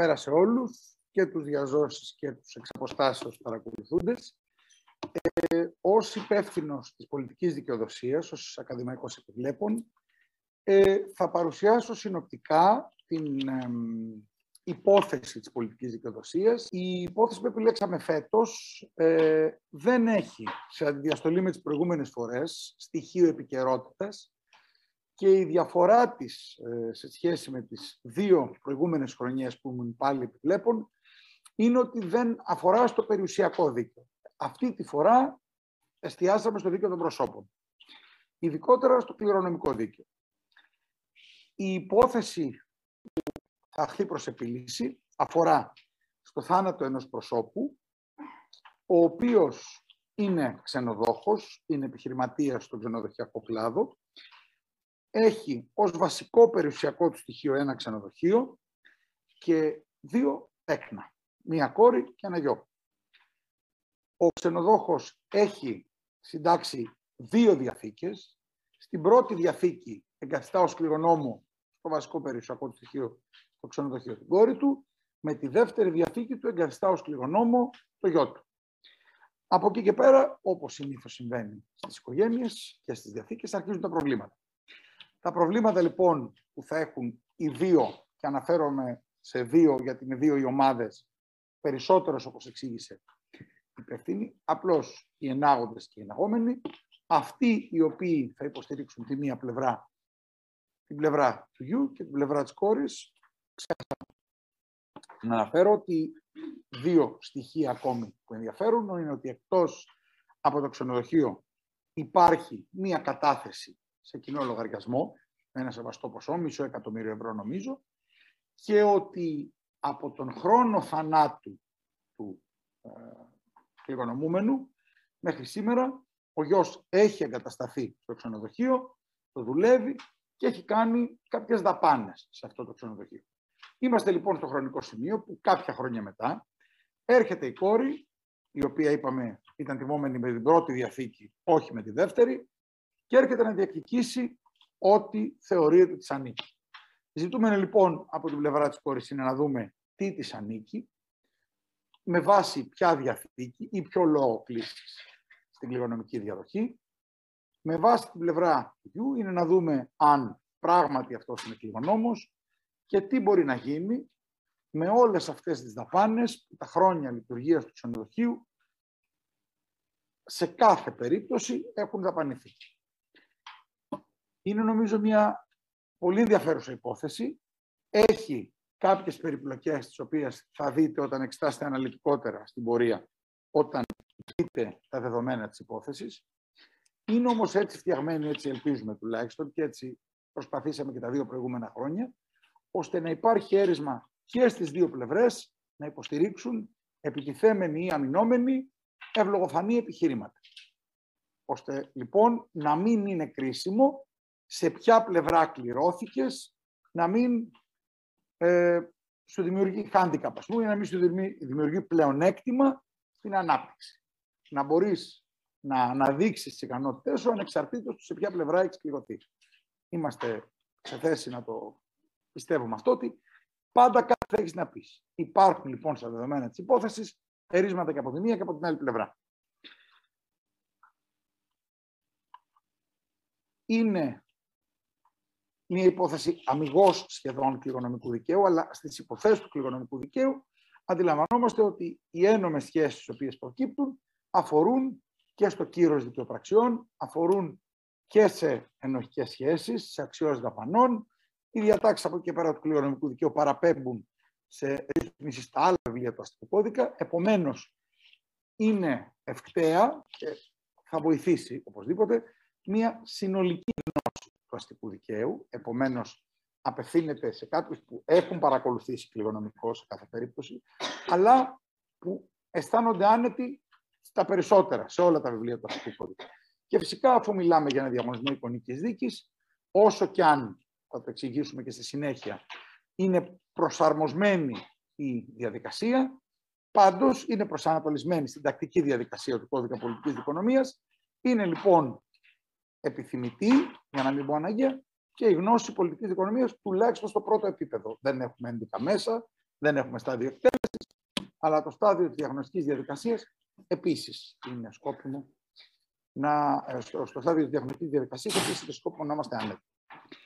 Καλησπέρα σε όλους και τους διαζώσεις και τους εξαποστάσεως παρακολουθούντες. Ε, ως υπεύθυνος της πολιτικής δικαιοδοσίας, ως ακαδημαϊκός επιβλέπων, ε, θα παρουσιάσω συνοπτικά την ε, υπόθεση της πολιτικής δικαιοδοσίας. Η υπόθεση που επιλέξαμε φέτος ε, δεν έχει, σε αντιδιαστολή με τις προηγούμενες φορές, στοιχείο επικαιρότητας και η διαφορά της ε, σε σχέση με τις δύο προηγούμενες χρονιές που ήμουν πάλι επιβλέπων είναι ότι δεν αφορά στο περιουσιακό δίκαιο. Αυτή τη φορά εστιάσαμε στο δίκαιο των προσώπων. Ειδικότερα στο κληρονομικό δίκαιο. Η υπόθεση που θα χθεί προς επίλυση αφορά στο θάνατο ενός προσώπου, ο οποίος είναι ξενοδόχος, είναι επιχειρηματίας στον ξενοδοχειακό κλάδο έχει ως βασικό περιουσιακό του στοιχείο ένα ξενοδοχείο και δύο έκνα, μία κόρη και ένα γιο. Ο ξενοδόχος έχει συντάξει δύο διαθήκες. Στην πρώτη διαθήκη εγκαθιστά ως κληρονόμο το βασικό περιουσιακό του στοιχείο το ξενοδοχείο την κόρη του, με τη δεύτερη διαθήκη του εγκαθιστά ως κληρονόμο το γιο του. Από εκεί και πέρα, όπως συνήθως συμβαίνει στις οικογένειες και στις διαθήκες, αρχίζουν τα προβλήματα. Τα προβλήματα λοιπόν που θα έχουν οι δύο, και αναφέρομαι σε δύο γιατί είναι δύο οι ομάδες, περισσότερες όπως εξήγησε η υπευθύνη, απλώς οι ενάγοντες και οι εναγόμενοι, αυτοί οι οποίοι θα υποστηρίξουν τη μία πλευρά, την πλευρά του γιου και την πλευρά της κόρης, να αναφέρω ότι δύο στοιχεία ακόμη που ενδιαφέρουν είναι ότι εκτός από το ξενοδοχείο υπάρχει μία κατάθεση σε κοινό λογαριασμό, με ένα σεβαστό ποσό, μισό εκατομμύριο ευρώ νομίζω, και ότι από τον χρόνο θανάτου του ε, κληρονομούμενου μέχρι σήμερα ο γιος έχει εγκατασταθεί στο ξενοδοχείο, το δουλεύει και έχει κάνει κάποιες δαπάνες σε αυτό το ξενοδοχείο. Είμαστε λοιπόν στο χρονικό σημείο που κάποια χρόνια μετά έρχεται η κόρη, η οποία είπαμε ήταν τιμόμενη με την πρώτη διαθήκη, όχι με τη δεύτερη, και έρχεται να διεκδικήσει ό,τι θεωρείται ότι της ανήκει. Ζητούμε λοιπόν από την πλευρά της κόρης είναι να δούμε τι της ανήκει, με βάση ποια διαθήκη ή ποιο λόγο κλήσης στην κληρονομική διαδοχή. Με βάση την πλευρά του γιου είναι να δούμε αν πράγματι αυτός είναι κληρονόμος και τι μπορεί να γίνει με όλες αυτές τις δαπάνες που τα χρόνια λειτουργίας του ξενοδοχείου σε κάθε περίπτωση έχουν δαπανηθεί. Είναι νομίζω μια πολύ ενδιαφέρουσα υπόθεση. Έχει κάποιες περιπλοκές τις οποίες θα δείτε όταν εξετάσετε αναλυτικότερα στην πορεία, όταν δείτε τα δεδομένα της υπόθεσης. Είναι όμως έτσι φτιαγμένη, έτσι ελπίζουμε τουλάχιστον, και έτσι προσπαθήσαμε και τα δύο προηγούμενα χρόνια, ώστε να υπάρχει έρισμα και στις δύο πλευρές να υποστηρίξουν επιτιθέμενοι ή αμυνόμενοι ευλογοφανή επιχειρήματα. Ώστε λοιπόν να μην είναι κρίσιμο σε ποια πλευρά κληρώθηκες, να μην ε, σου δημιουργεί handicap, ας πούμε, να μην σου δημιουργεί πλεονέκτημα στην ανάπτυξη. Να μπορείς να αναδείξεις τις ικανότητες σου ανεξαρτήτως του σε ποια πλευρά έχεις κληρωθεί. Είμαστε σε θέση να το πιστεύουμε αυτό, ότι πάντα κάτι θα έχεις να πεις. Υπάρχουν λοιπόν στα δεδομένα της υπόθεσης ερίσματα και από τη μία και από την άλλη πλευρά. Είναι μια υπόθεση αμυγός σχεδόν κληρονομικού δικαίου, αλλά στις υποθέσεις του κληρονομικού δικαίου αντιλαμβανόμαστε ότι οι ένομες σχέσεις τι οποίες προκύπτουν αφορούν και στο κύρος δικαιοπραξιών, αφορούν και σε ενοχικές σχέσεις, σε αξιώσεις δαπανών. Οι διατάξεις από εκεί και πέρα του κληρονομικού δικαίου παραπέμπουν σε ρύθμιση στα άλλα βιβλία του αστικού κώδικα. Επομένως, είναι ευκταία και θα βοηθήσει οπωσδήποτε μια συνολική γνώση του αστικού δικαίου, επομένως απευθύνεται σε κάποιους που έχουν παρακολουθήσει κληρονομικό σε κάθε περίπτωση, αλλά που αισθάνονται άνετοι στα περισσότερα, σε όλα τα βιβλία του αστικού κώδικα. Και φυσικά, αφού μιλάμε για ένα διαγωνισμό εικονικής δίκης, όσο και αν, θα το εξηγήσουμε και στη συνέχεια, είναι προσαρμοσμένη η διαδικασία, πάντως είναι προσανατολισμένη στην τακτική διαδικασία του κώδικα πολιτικής δικονομίας, είναι λοιπόν επιθυμητή, για να μην πω αναγκαία, και η γνώση πολιτικής οικονομία τουλάχιστον στο πρώτο επίπεδο. Δεν έχουμε ένδικα μέσα, δεν έχουμε στάδιο εκτέλεσης, αλλά το στάδιο της διαγνωστικής διαδικασίας επίσης είναι σκόπιμο να, στο, στο στάδιο της διαγνωστικής διαδικασίας επίσης είναι σκόπιμο να είμαστε άνετοι.